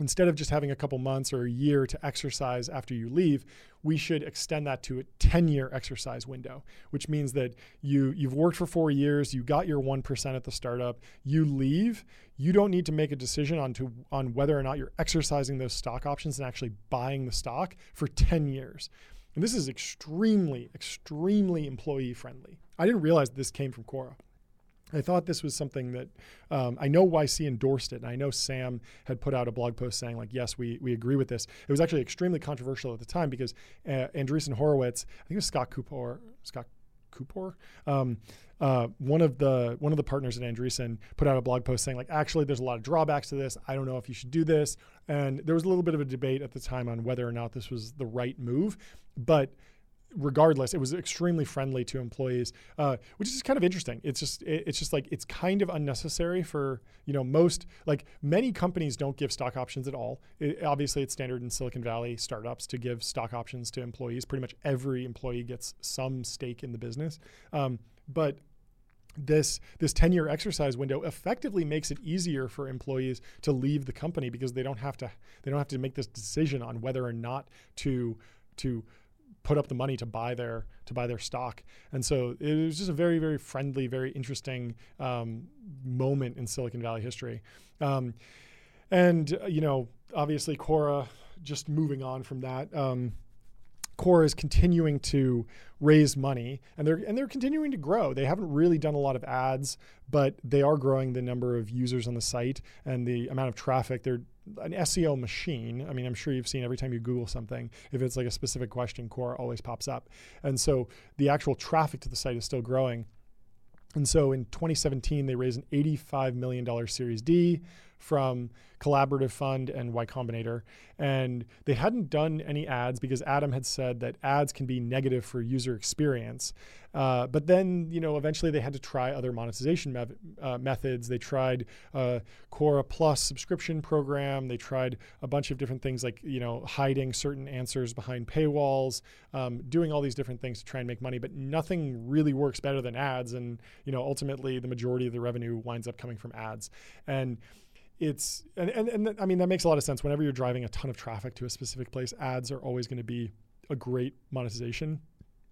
instead of just having a couple months or a year to exercise after you leave, we should extend that to a 10-year exercise window, which means that you you've worked for 4 years, you got your 1% at the startup, you leave, you don't need to make a decision on to on whether or not you're exercising those stock options and actually buying the stock for 10 years. And this is extremely extremely employee friendly. I didn't realize this came from Quora. I thought this was something that um, I know YC endorsed it, and I know Sam had put out a blog post saying like, "Yes, we we agree with this." It was actually extremely controversial at the time because uh, Andreessen Horowitz, I think it was Scott Kupor, Scott Kupor, um, uh, one of the one of the partners at Andreessen put out a blog post saying like, "Actually, there's a lot of drawbacks to this. I don't know if you should do this." And there was a little bit of a debate at the time on whether or not this was the right move, but regardless, it was extremely friendly to employees, uh, which is kind of interesting. It's just it, it's just like it's kind of unnecessary for you know most like many companies don't give stock options at all. It, obviously, it's standard in Silicon Valley startups to give stock options to employees. Pretty much every employee gets some stake in the business, um, but this this 10 year exercise window effectively makes it easier for employees to leave the company because they don't have to they don't have to make this decision on whether or not to to put up the money to buy their to buy their stock. And so it was just a very very friendly, very interesting um, moment in Silicon Valley history. Um, and uh, you know, obviously, Quora. Just moving on from that. Um, Quora is continuing to raise money and they're and they're continuing to grow. They haven't really done a lot of ads, but they are growing the number of users on the site and the amount of traffic. They're an SEO machine. I mean, I'm sure you've seen every time you Google something, if it's like a specific question, Quora always pops up. And so the actual traffic to the site is still growing. And so in 2017, they raised an $85 million Series D from Collaborative Fund and Y Combinator. And they hadn't done any ads because Adam had said that ads can be negative for user experience. Uh, but then, you know, eventually they had to try other monetization me- uh, methods. They tried uh, Quora Plus subscription program. They tried a bunch of different things like, you know, hiding certain answers behind paywalls, um, doing all these different things to try and make money. But nothing really works better than ads. And, you know, ultimately the majority of the revenue winds up coming from ads. And it's and, and and I mean that makes a lot of sense. Whenever you're driving a ton of traffic to a specific place, ads are always going to be a great monetization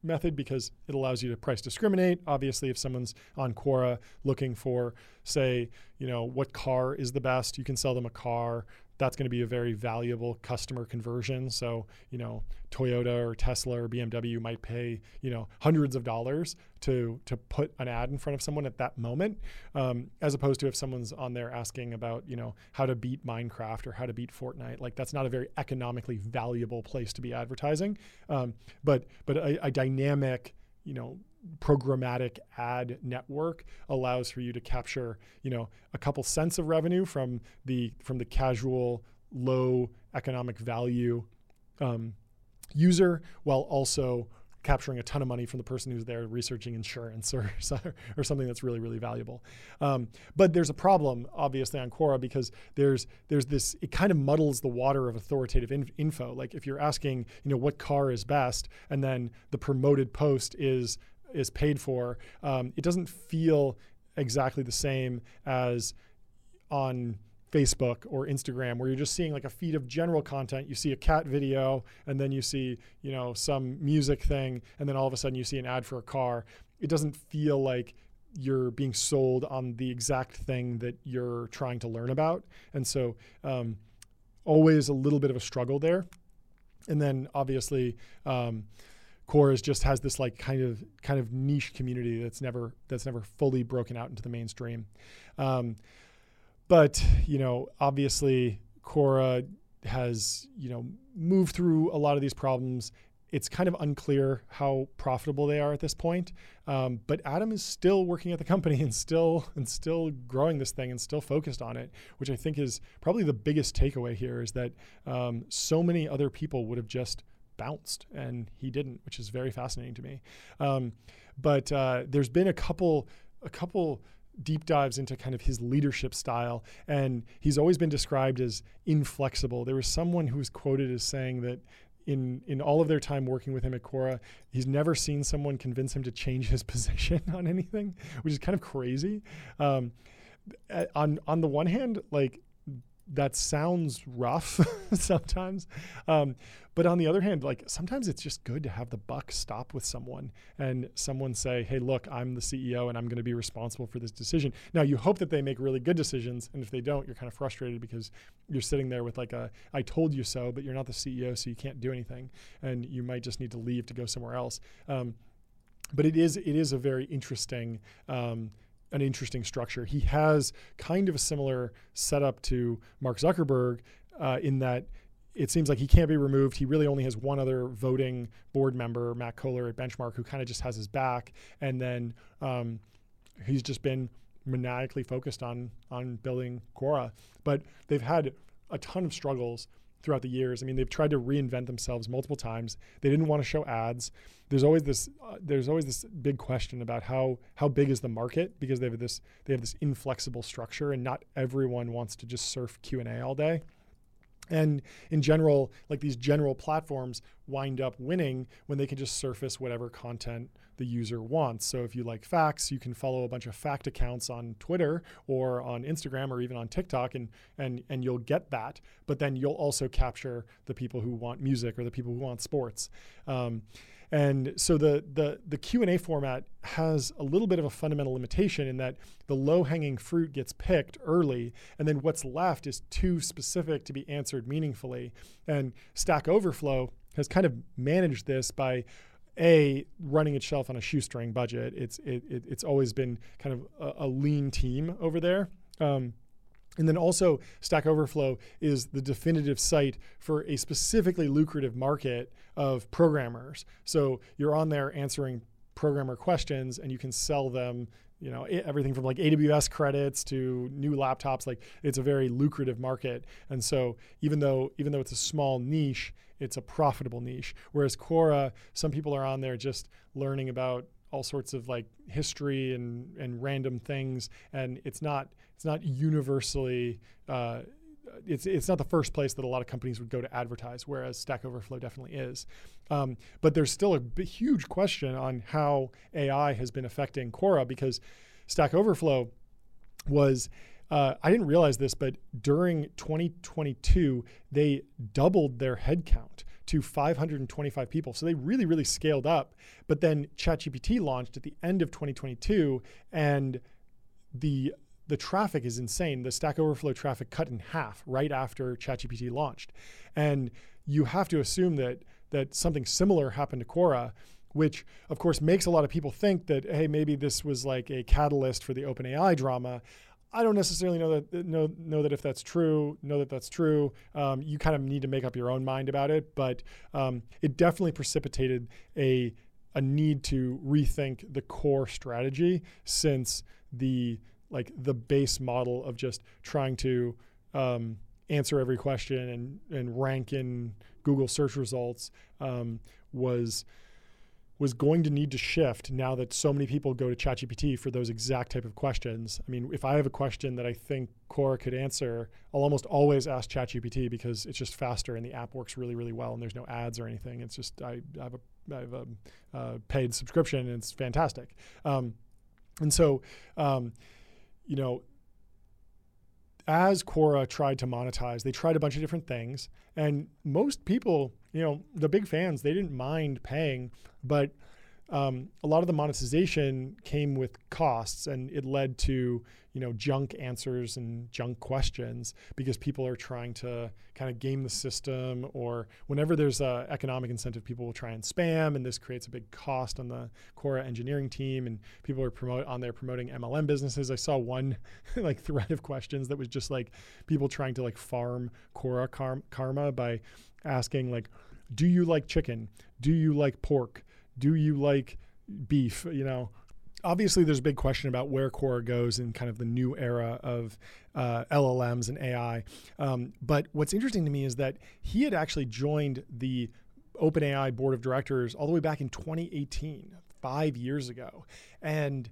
method because it allows you to price discriminate. Obviously, if someone's on Quora looking for, say, you know, what car is the best, you can sell them a car that's going to be a very valuable customer conversion. So, you know, Toyota or Tesla or BMW might pay, you know, hundreds of dollars to to put an ad in front of someone at that moment, um, as opposed to if someone's on there asking about, you know, how to beat Minecraft or how to beat Fortnite. Like that's not a very economically valuable place to be advertising. Um, but but a, a dynamic, you know, programmatic ad network allows for you to capture you know a couple cents of revenue from the from the casual low economic value um, user while also capturing a ton of money from the person who's there researching insurance or or something that's really really valuable. Um, but there's a problem obviously on Quora because there's there's this it kind of muddles the water of authoritative in, info. Like if you're asking you know what car is best and then the promoted post is is paid for, um, it doesn't feel exactly the same as on Facebook or Instagram where you're just seeing like a feed of general content. You see a cat video and then you see, you know, some music thing and then all of a sudden you see an ad for a car. It doesn't feel like you're being sold on the exact thing that you're trying to learn about. And so um, always a little bit of a struggle there. And then obviously um, Quora just has this like kind of kind of niche community that's never that's never fully broken out into the mainstream. Um, but you know, obviously, Quora has you know moved through a lot of these problems. It's kind of unclear how profitable they are at this point. Um, but Adam is still working at the company and still and still growing this thing and still focused on it, which I think is probably the biggest takeaway here is that um, so many other people would have just bounced and he didn't, which is very fascinating to me. Um, but uh, there's been a couple a couple deep dives into kind of his leadership style. And he's always been described as inflexible. There was someone who was quoted as saying that in in all of their time working with him at Quora, he's never seen someone convince him to change his position on anything, which is kind of crazy. Um, on on the one hand, like that sounds rough sometimes. Um, but on the other hand, like sometimes it's just good to have the buck stop with someone and someone say, hey, look, I'm the CEO and I'm going to be responsible for this decision. Now, you hope that they make really good decisions. And if they don't, you're kind of frustrated because you're sitting there with like a, I told you so, but you're not the CEO, so you can't do anything. And you might just need to leave to go somewhere else. Um, but it is, it is a very interesting, um, an interesting structure. He has kind of a similar setup to Mark Zuckerberg uh, in that it seems like he can't be removed. He really only has one other voting board member, Matt Cohler at Benchmark, who kind of just has his back, and then um, he's just been maniacally focused on on building Quora. But they've had a ton of struggles throughout the years. I mean, they've tried to reinvent themselves multiple times. They didn't want to show ads. There's always this uh, there's always this big question about how how big is the market because they have this they have this inflexible structure and not everyone wants to just surf Q&A all day. And in general, like these general platforms wind up winning when they can just surface whatever content the user wants. So if you like facts, you can follow a bunch of fact accounts on Twitter or on Instagram or even on TikTok and and and you'll get that. But then you'll also capture the people who want music or the people who want sports. Um, and so the the the Q&A format has a little bit of a fundamental limitation in that the low-hanging fruit gets picked early and then what's left is too specific to be answered meaningfully. And Stack Overflow has kind of managed this by a running itself on a shoestring budget. It's it, it it's always been kind of a, a lean team over there. Um, and then also, Stack Overflow is the definitive site for a specifically lucrative market of programmers. So you're on there answering programmer questions, and you can sell them. You know everything from like AWS credits to new laptops. Like it's a very lucrative market, and so even though even though it's a small niche, it's a profitable niche. Whereas Quora, some people are on there just learning about all sorts of like history and and random things, and it's not it's not universally uh, it's it's not the first place that a lot of companies would go to advertise, whereas Stack Overflow definitely is. Um, but there's still a b- huge question on how AI has been affecting Quora because Stack Overflow was. Uh, I didn't realize this, but during 2022, they doubled their headcount to 525 people. So they really, really scaled up. But then ChatGPT launched at the end of 2022, and the the traffic is insane. The Stack Overflow traffic cut in half right after ChatGPT launched, and you have to assume that that something similar happened to Quora, which of course makes a lot of people think that hey maybe this was like a catalyst for the OpenAI drama. I don't necessarily know that know know that if that's true. Know that that's true. Um, you kind of need to make up your own mind about it, but um, it definitely precipitated a a need to rethink the core strategy since the like the base model of just trying to um, answer every question and, and rank in Google search results um, was was going to need to shift now that so many people go to ChatGPT for those exact type of questions. I mean, if I have a question that I think Quora could answer, I'll almost always ask ChatGPT because it's just faster and the app works really, really well and there's no ads or anything. It's just I, I have a I have a uh, paid subscription and it's fantastic. Um, and so, um, you know, as Quora tried to monetize, they tried a bunch of different things, and most people, you know, the big fans, they didn't mind paying, but um, a lot of the monetization came with costs and it led to you know junk answers and junk questions because people are trying to kind of game the system or whenever there's a economic incentive people will try and spam and this creates a big cost on the Quora engineering team and people are promote on there promoting MLM businesses. I saw one like thread of questions that was just like people trying to like farm car- karma by asking like do you like chicken? Do you like pork do you like beef? You know, obviously there's a big question about where Quora goes in kind of the new era of uh, LLMs and AI. Um, but what's interesting to me is that he had actually joined the OpenAI board of directors all the way back in 2018, five years ago, and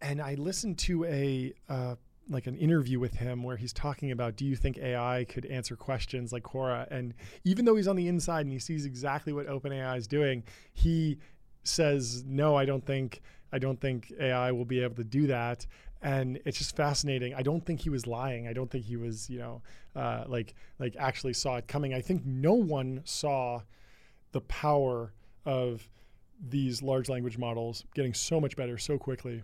and I listened to a uh, like an interview with him where he's talking about do you think AI could answer questions like Quora? And even though he's on the inside and he sees exactly what OpenAI is doing, he says no. I don't think I don't think AI will be able to do that. And it's just fascinating. I don't think he was lying. I don't think he was you know uh, like like actually saw it coming. I think no one saw the power of these large language models getting so much better so quickly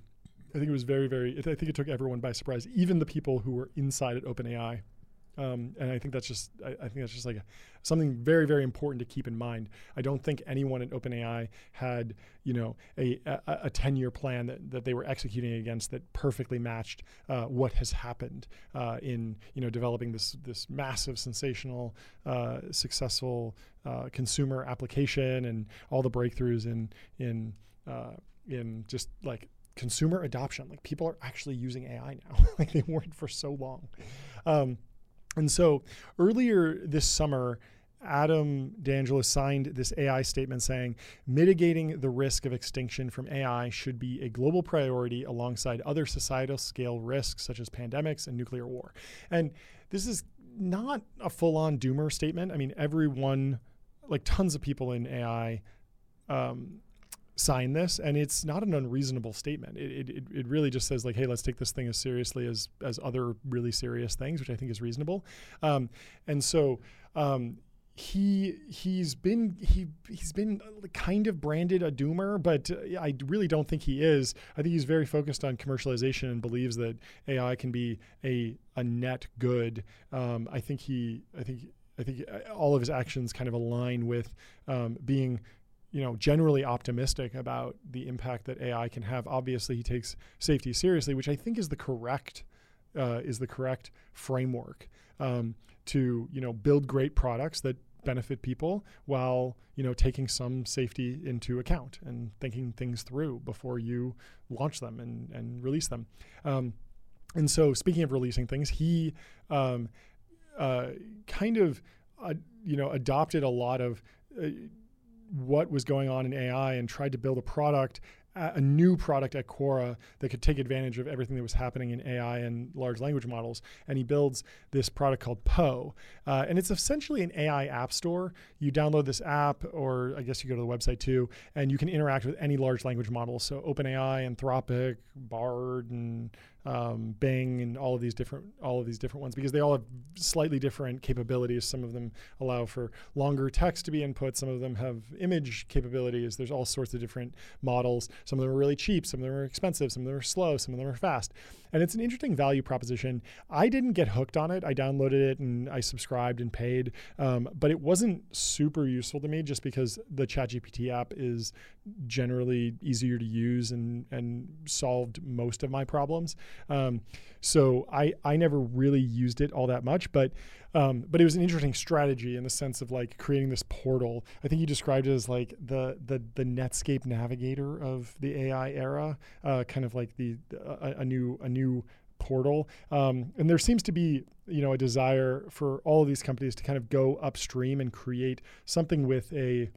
I think it was very, very. I think it took everyone by surprise, even the people who were inside at OpenAI. Um, and I think that's just, I, I think that's just like a, something very, very important to keep in mind. I don't think anyone at OpenAI had, you know, a, a, 10 year plan that, that they were executing against that perfectly matched uh, what has happened uh, in, you know, developing this, this massive, sensational, uh, successful uh, consumer application and all the breakthroughs in, in, uh, in just like consumer adoption. Like people are actually using AI now, like they weren't for so long. Um, and so earlier this summer, Adam D'Angelo signed this AI statement saying mitigating the risk of extinction from AI should be a global priority alongside other societal scale risks such as pandemics and nuclear war. And this is not a full on doomer statement. I mean, everyone, like tons of people in AI, um, sign this and it's not an unreasonable statement it, it, it really just says like hey let's take this thing as seriously as as other really serious things which i think is reasonable um, and so um, he he's been he he's been kind of branded a doomer, but I really don't think he is. I think he's very focused on commercialization and believes that AI can be a a net good. Um, I think he I think I think all of his actions kind of align with um, being you know, generally optimistic about the impact that AI can have. Obviously, he takes safety seriously, which I think is the correct uh, is the correct framework um, to you know build great products that benefit people while you know taking some safety into account and thinking things through before you launch them and and release them. Um, and so, speaking of releasing things, he um, uh, kind of uh, you know adopted a lot of uh, what was going on in AI and tried to build a product, a new product at Quora that could take advantage of everything that was happening in AI and large language models. And he builds this product called Poe. Uh, and it's essentially an AI app store. You download this app, or I guess you go to the website too, and you can interact with any large language model. So OpenAI, Anthropic, Bard, and um, Bing and all of these different all of these different ones because they all have slightly different capabilities. Some of them allow for longer text to be input. Some of them have image capabilities. There's all sorts of different models. Some of them are really cheap. Some of them are expensive. Some of them are slow. Some of them are fast. And it's an interesting value proposition. I didn't get hooked on it. I downloaded it and I subscribed and paid, um, but it wasn't super useful to me just because the ChatGPT app is generally easier to use and and solved most of my problems. Um, so I I never really used it all that much, but um, but it was an interesting strategy in the sense of like creating this portal. I think you described it as like the the the Netscape navigator of the AI era, uh, kind of like the a, a new a new portal. Um, and there seems to be, you know, a desire for all of these companies to kind of go upstream and create something with a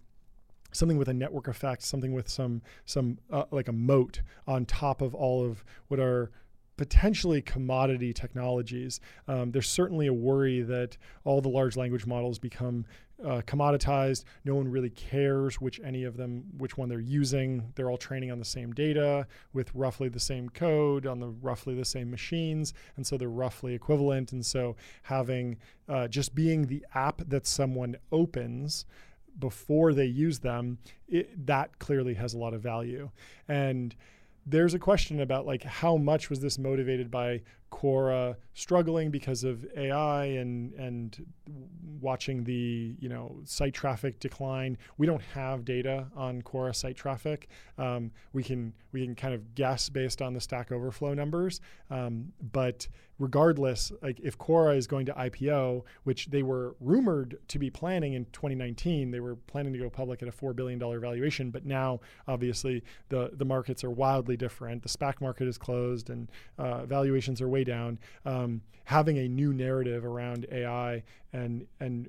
something with a network effect, something with some some uh, like a moat on top of all of what are potentially commodity technologies. Um, there's certainly a worry that all the large language models become uh, commoditized. No one really cares which any of them, which one they're using. They're all training on the same data with roughly the same code on the roughly the same machines, and so they're roughly equivalent. And so having uh, just being the app that someone opens before they use them, it, that clearly has a lot of value. And there's a question about like how much was this motivated by Quora struggling because of AI and and watching the you know site traffic decline. We don't have data on Quora site traffic. Um, we can we can kind of guess based on the Stack Overflow numbers, um, but regardless, like if Quora is going to IPO, which they were rumored to be planning in 2019, they were planning to go public at a four billion dollar valuation, but now obviously the the markets are wildly different. The SPAC market is closed and uh, valuations are way down. Um, having a new narrative around AI and and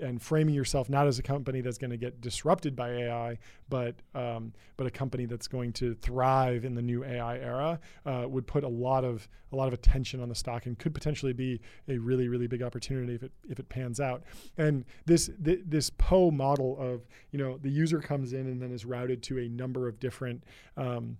and framing yourself not as a company that's going to get disrupted by AI, but um, but a company that's going to thrive in the new AI era uh, would put a lot of a lot of attention on the stock and could potentially be a really really big opportunity if it if it pans out. And this th- this Poe model of you know the user comes in and then is routed to a number of different um,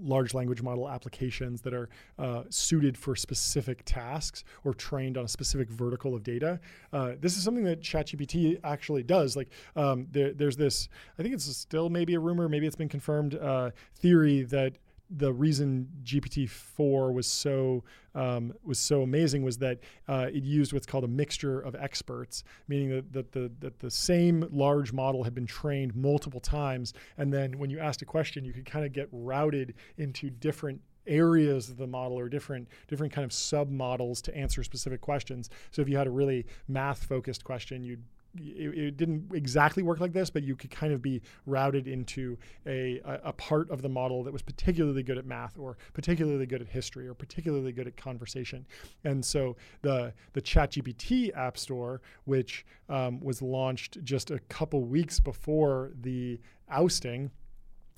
large language model applications that are uh, suited for specific tasks or trained on a specific vertical of data. Uh, this is something that ChatGPT actually does. Like um, there, there's this, I think it's still maybe a rumor, maybe it's been confirmed, uh, theory that the reason GPT-4 was so um, was so amazing was that uh, it used what's called a mixture of experts, meaning that, that the that the same large model had been trained multiple times, and then when you asked a question, you could kind of get routed into different areas of the model or different different kind of sub models to answer specific questions. So if you had a really math focused question, you'd it, it, didn't exactly work like this, but you could kind of be routed into a, a, a, part of the model that was particularly good at math or particularly good at history or particularly good at conversation. And so the, the ChatGPT App Store, which um, was launched just a couple weeks before the ousting,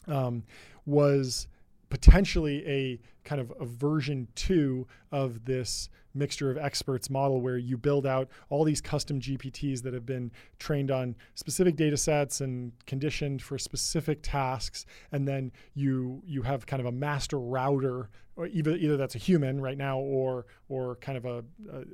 um, was potentially a kind of a version two of this mixture of experts model where you build out all these custom GPTs that have been trained on specific data sets and conditioned for specific tasks. And then you you have kind of a master router or either either that's a human right now or or kind of a,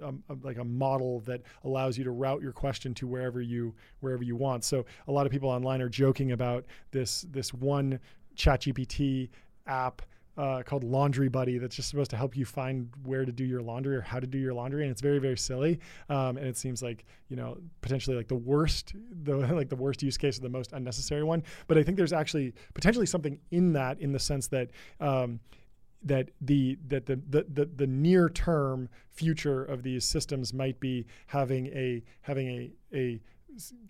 a, a, like a model that allows you to route your question to wherever you wherever you want. So a lot of people online are joking about this this one ChatGPT app uh, called Laundry Buddy that's just supposed to help you find where to do your laundry or how to do your laundry, and it's very very silly. Um, and it seems like you know potentially like the worst, the like the worst use case or the most unnecessary one. But I think there's actually potentially something in that in the sense that. Um, that the that the, the the, the near term future of these systems might be having a having a a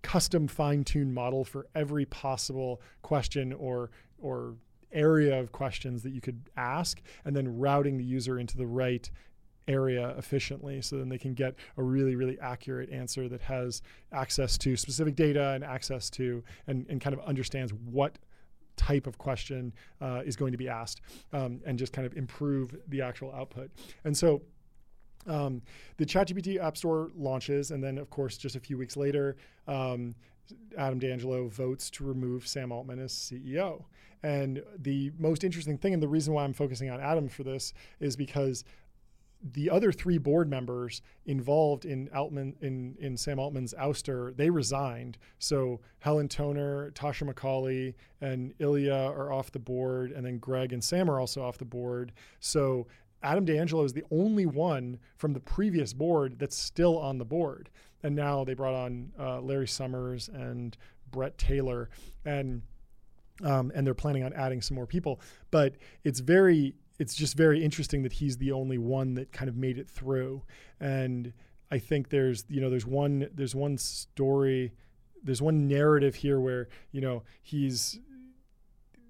custom fine tuned model for every possible question or or area of questions that you could ask and then routing the user into the right area efficiently so then they can get a really really accurate answer that has access to specific data and access to and, and kind of understands what type of question uh, is going to be asked um, and just kind of improve the actual output and so um, the ChatGPT App Store launches, and then, of course, just a few weeks later, um, Adam D'Angelo votes to remove Sam Altman as CEO. And the most interesting thing, and the reason why I'm focusing on Adam for this, is because the other three board members involved in Altman in, in Sam Altman's ouster, they resigned. So Helen Toner, Tasha McCauley, and Ilya are off the board, and then Greg and Sam are also off the board. So Adam D'Angelo is the only one from the previous board that's still on the board. And now they brought on uh, Larry Summers and Bret Taylor, and um, and they're planning on adding some more people. But it's very, it's just very interesting that he's the only one that kind of made it through. And I think there's, you know, there's one, there's one story, there's one narrative here where you know he's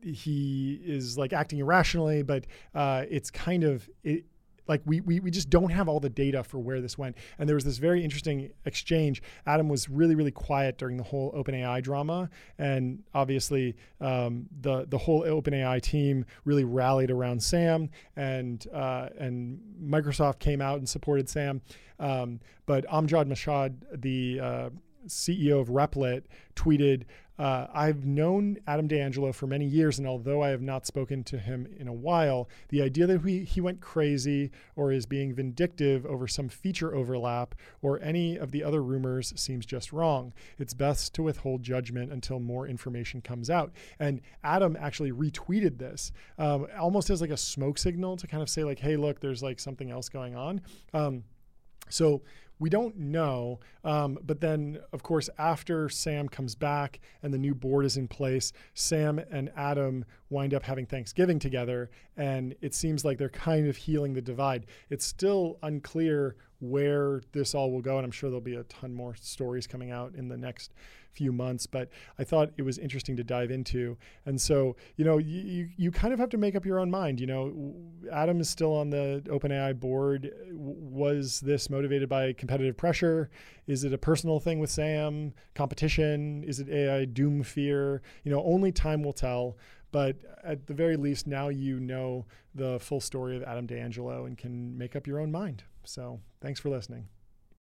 he is like acting irrationally, but uh, it's kind of it, like we, we we just don't have all the data for where this went. And there was this very interesting exchange. Adam was really really quiet during the whole OpenAI drama, and obviously um, the the whole OpenAI team really rallied around Sam, and uh, and Microsoft came out and supported Sam. Um, but Amjad Masad, the uh, CEO of Replit, tweeted, uh, I've known Adam D'Angelo for many years, and although I have not spoken to him in a while, the idea that he, he went crazy or is being vindictive over some feature overlap or any of the other rumors seems just wrong. It's best to withhold judgment until more information comes out. And Adam actually retweeted this um, almost as like a smoke signal to kind of say, like, hey, look, there's like something else going on. Um, so we don't know. Um, but then, of course, after Sam comes back and the new board is in place, Sam and Adam wind up having Thanksgiving together. And it seems like they're kind of healing the divide. It's still unclear where this all will go. And I'm sure there'll be a ton more stories coming out in the next few months, but I thought it was interesting to dive into. And so, you know, you, you kind of have to make up your own mind. You know, Adam is still on the OpenAI board. Was this motivated by competitive pressure? Is it a personal thing with Sam? Competition? Is it AI doom fear? You know, only time will tell. But at the very least, now you know the full story of Adam D'Angelo and can make up your own mind. So thanks for listening.